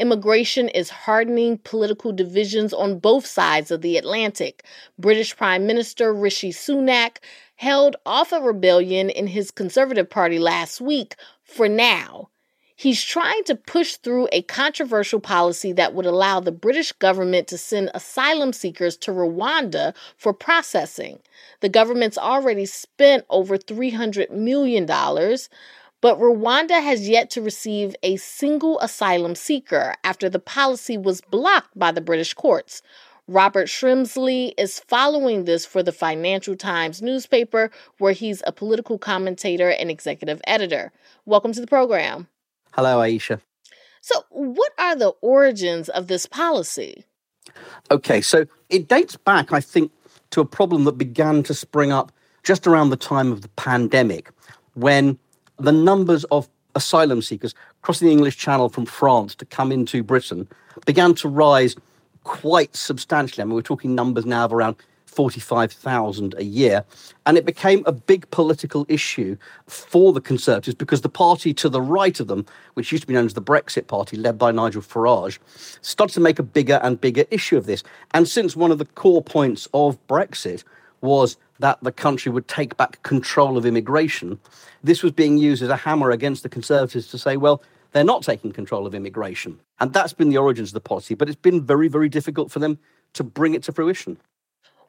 Immigration is hardening political divisions on both sides of the Atlantic. British Prime Minister Rishi Sunak held off a rebellion in his Conservative Party last week for now. He's trying to push through a controversial policy that would allow the British government to send asylum seekers to Rwanda for processing. The government's already spent over $300 million, but Rwanda has yet to receive a single asylum seeker after the policy was blocked by the British courts. Robert Shrimsley is following this for the Financial Times newspaper, where he's a political commentator and executive editor. Welcome to the program. Hello, Ayesha. So, what are the origins of this policy? Okay, so it dates back, I think, to a problem that began to spring up just around the time of the pandemic when the numbers of asylum seekers crossing the English Channel from France to come into Britain began to rise quite substantially. I mean, we're talking numbers now of around 45,000 a year. And it became a big political issue for the Conservatives because the party to the right of them, which used to be known as the Brexit Party, led by Nigel Farage, started to make a bigger and bigger issue of this. And since one of the core points of Brexit was that the country would take back control of immigration, this was being used as a hammer against the Conservatives to say, well, they're not taking control of immigration. And that's been the origins of the policy, but it's been very, very difficult for them to bring it to fruition.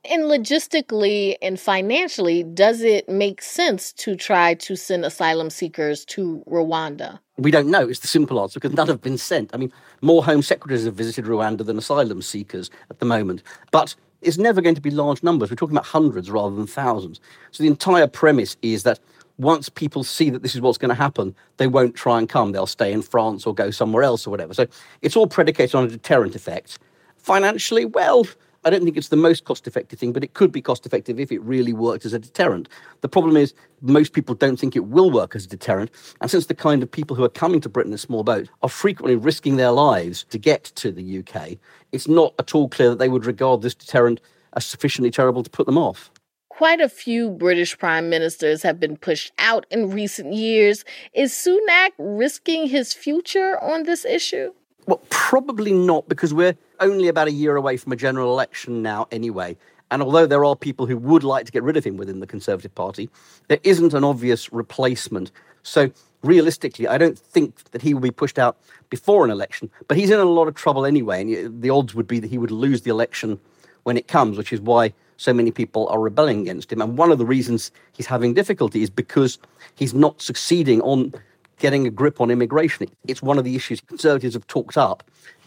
And logistically and financially, does it make sense to try to send asylum seekers to Rwanda? We don't know. It's the simple answer because none have been sent. I mean, more Home Secretaries have visited Rwanda than asylum seekers at the moment. But it's never going to be large numbers. We're talking about hundreds rather than thousands. So the entire premise is that once people see that this is what's going to happen, they won't try and come. They'll stay in France or go somewhere else or whatever. So it's all predicated on a deterrent effect. Financially, well, I don't think it's the most cost effective thing, but it could be cost effective if it really worked as a deterrent. The problem is, most people don't think it will work as a deterrent. And since the kind of people who are coming to Britain in small boats are frequently risking their lives to get to the UK, it's not at all clear that they would regard this deterrent as sufficiently terrible to put them off. Quite a few British prime ministers have been pushed out in recent years. Is Sunak risking his future on this issue? Well, probably not, because we're only about a year away from a general election now, anyway. And although there are people who would like to get rid of him within the Conservative Party, there isn't an obvious replacement. So, realistically, I don't think that he will be pushed out before an election. But he's in a lot of trouble anyway. And the odds would be that he would lose the election when it comes, which is why so many people are rebelling against him. And one of the reasons he's having difficulty is because he's not succeeding on getting a grip on immigration. It's one of the issues Conservatives have talked up,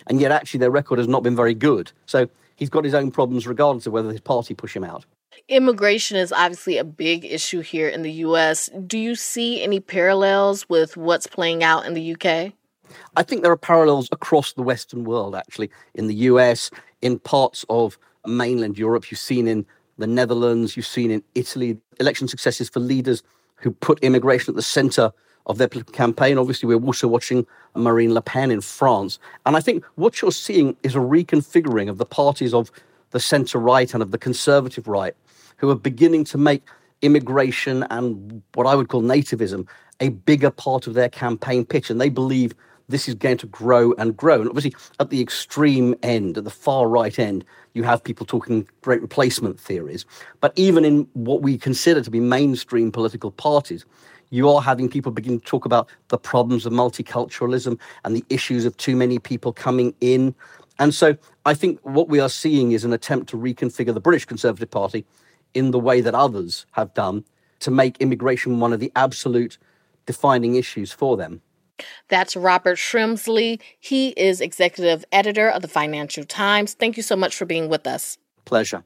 and yet actually their record has not been very good. So he's got his own problems regardless of whether his party push him out. Immigration is obviously a big issue here in the US. Do you see any parallels with what's playing out in the UK? I think there are parallels across the Western world, actually. In the US, in parts of mainland Europe, you've seen in the Netherlands, you've seen in Italy, election successes for leaders who put immigration at the center of their campaign. Obviously, we're also watching Marine Le Pen in France. And I think what you're seeing is a reconfiguring of the parties of the centre right and of the conservative right, who are beginning to make immigration and what I would call nativism a bigger part of their campaign pitch. And they believe this is going to grow and grow. And obviously, at the extreme end, at the far right end, you have people talking great replacement theories. But even in what we consider to be mainstream political parties, you are having people begin to talk about the problems of multiculturalism and the issues of too many people coming in. And so I think what we are seeing is an attempt to reconfigure the British Conservative Party in the way that others have done to make immigration one of the absolute defining issues for them. That's Robert Shrimsley. He is executive editor of the Financial Times. Thank you so much for being with us. Pleasure.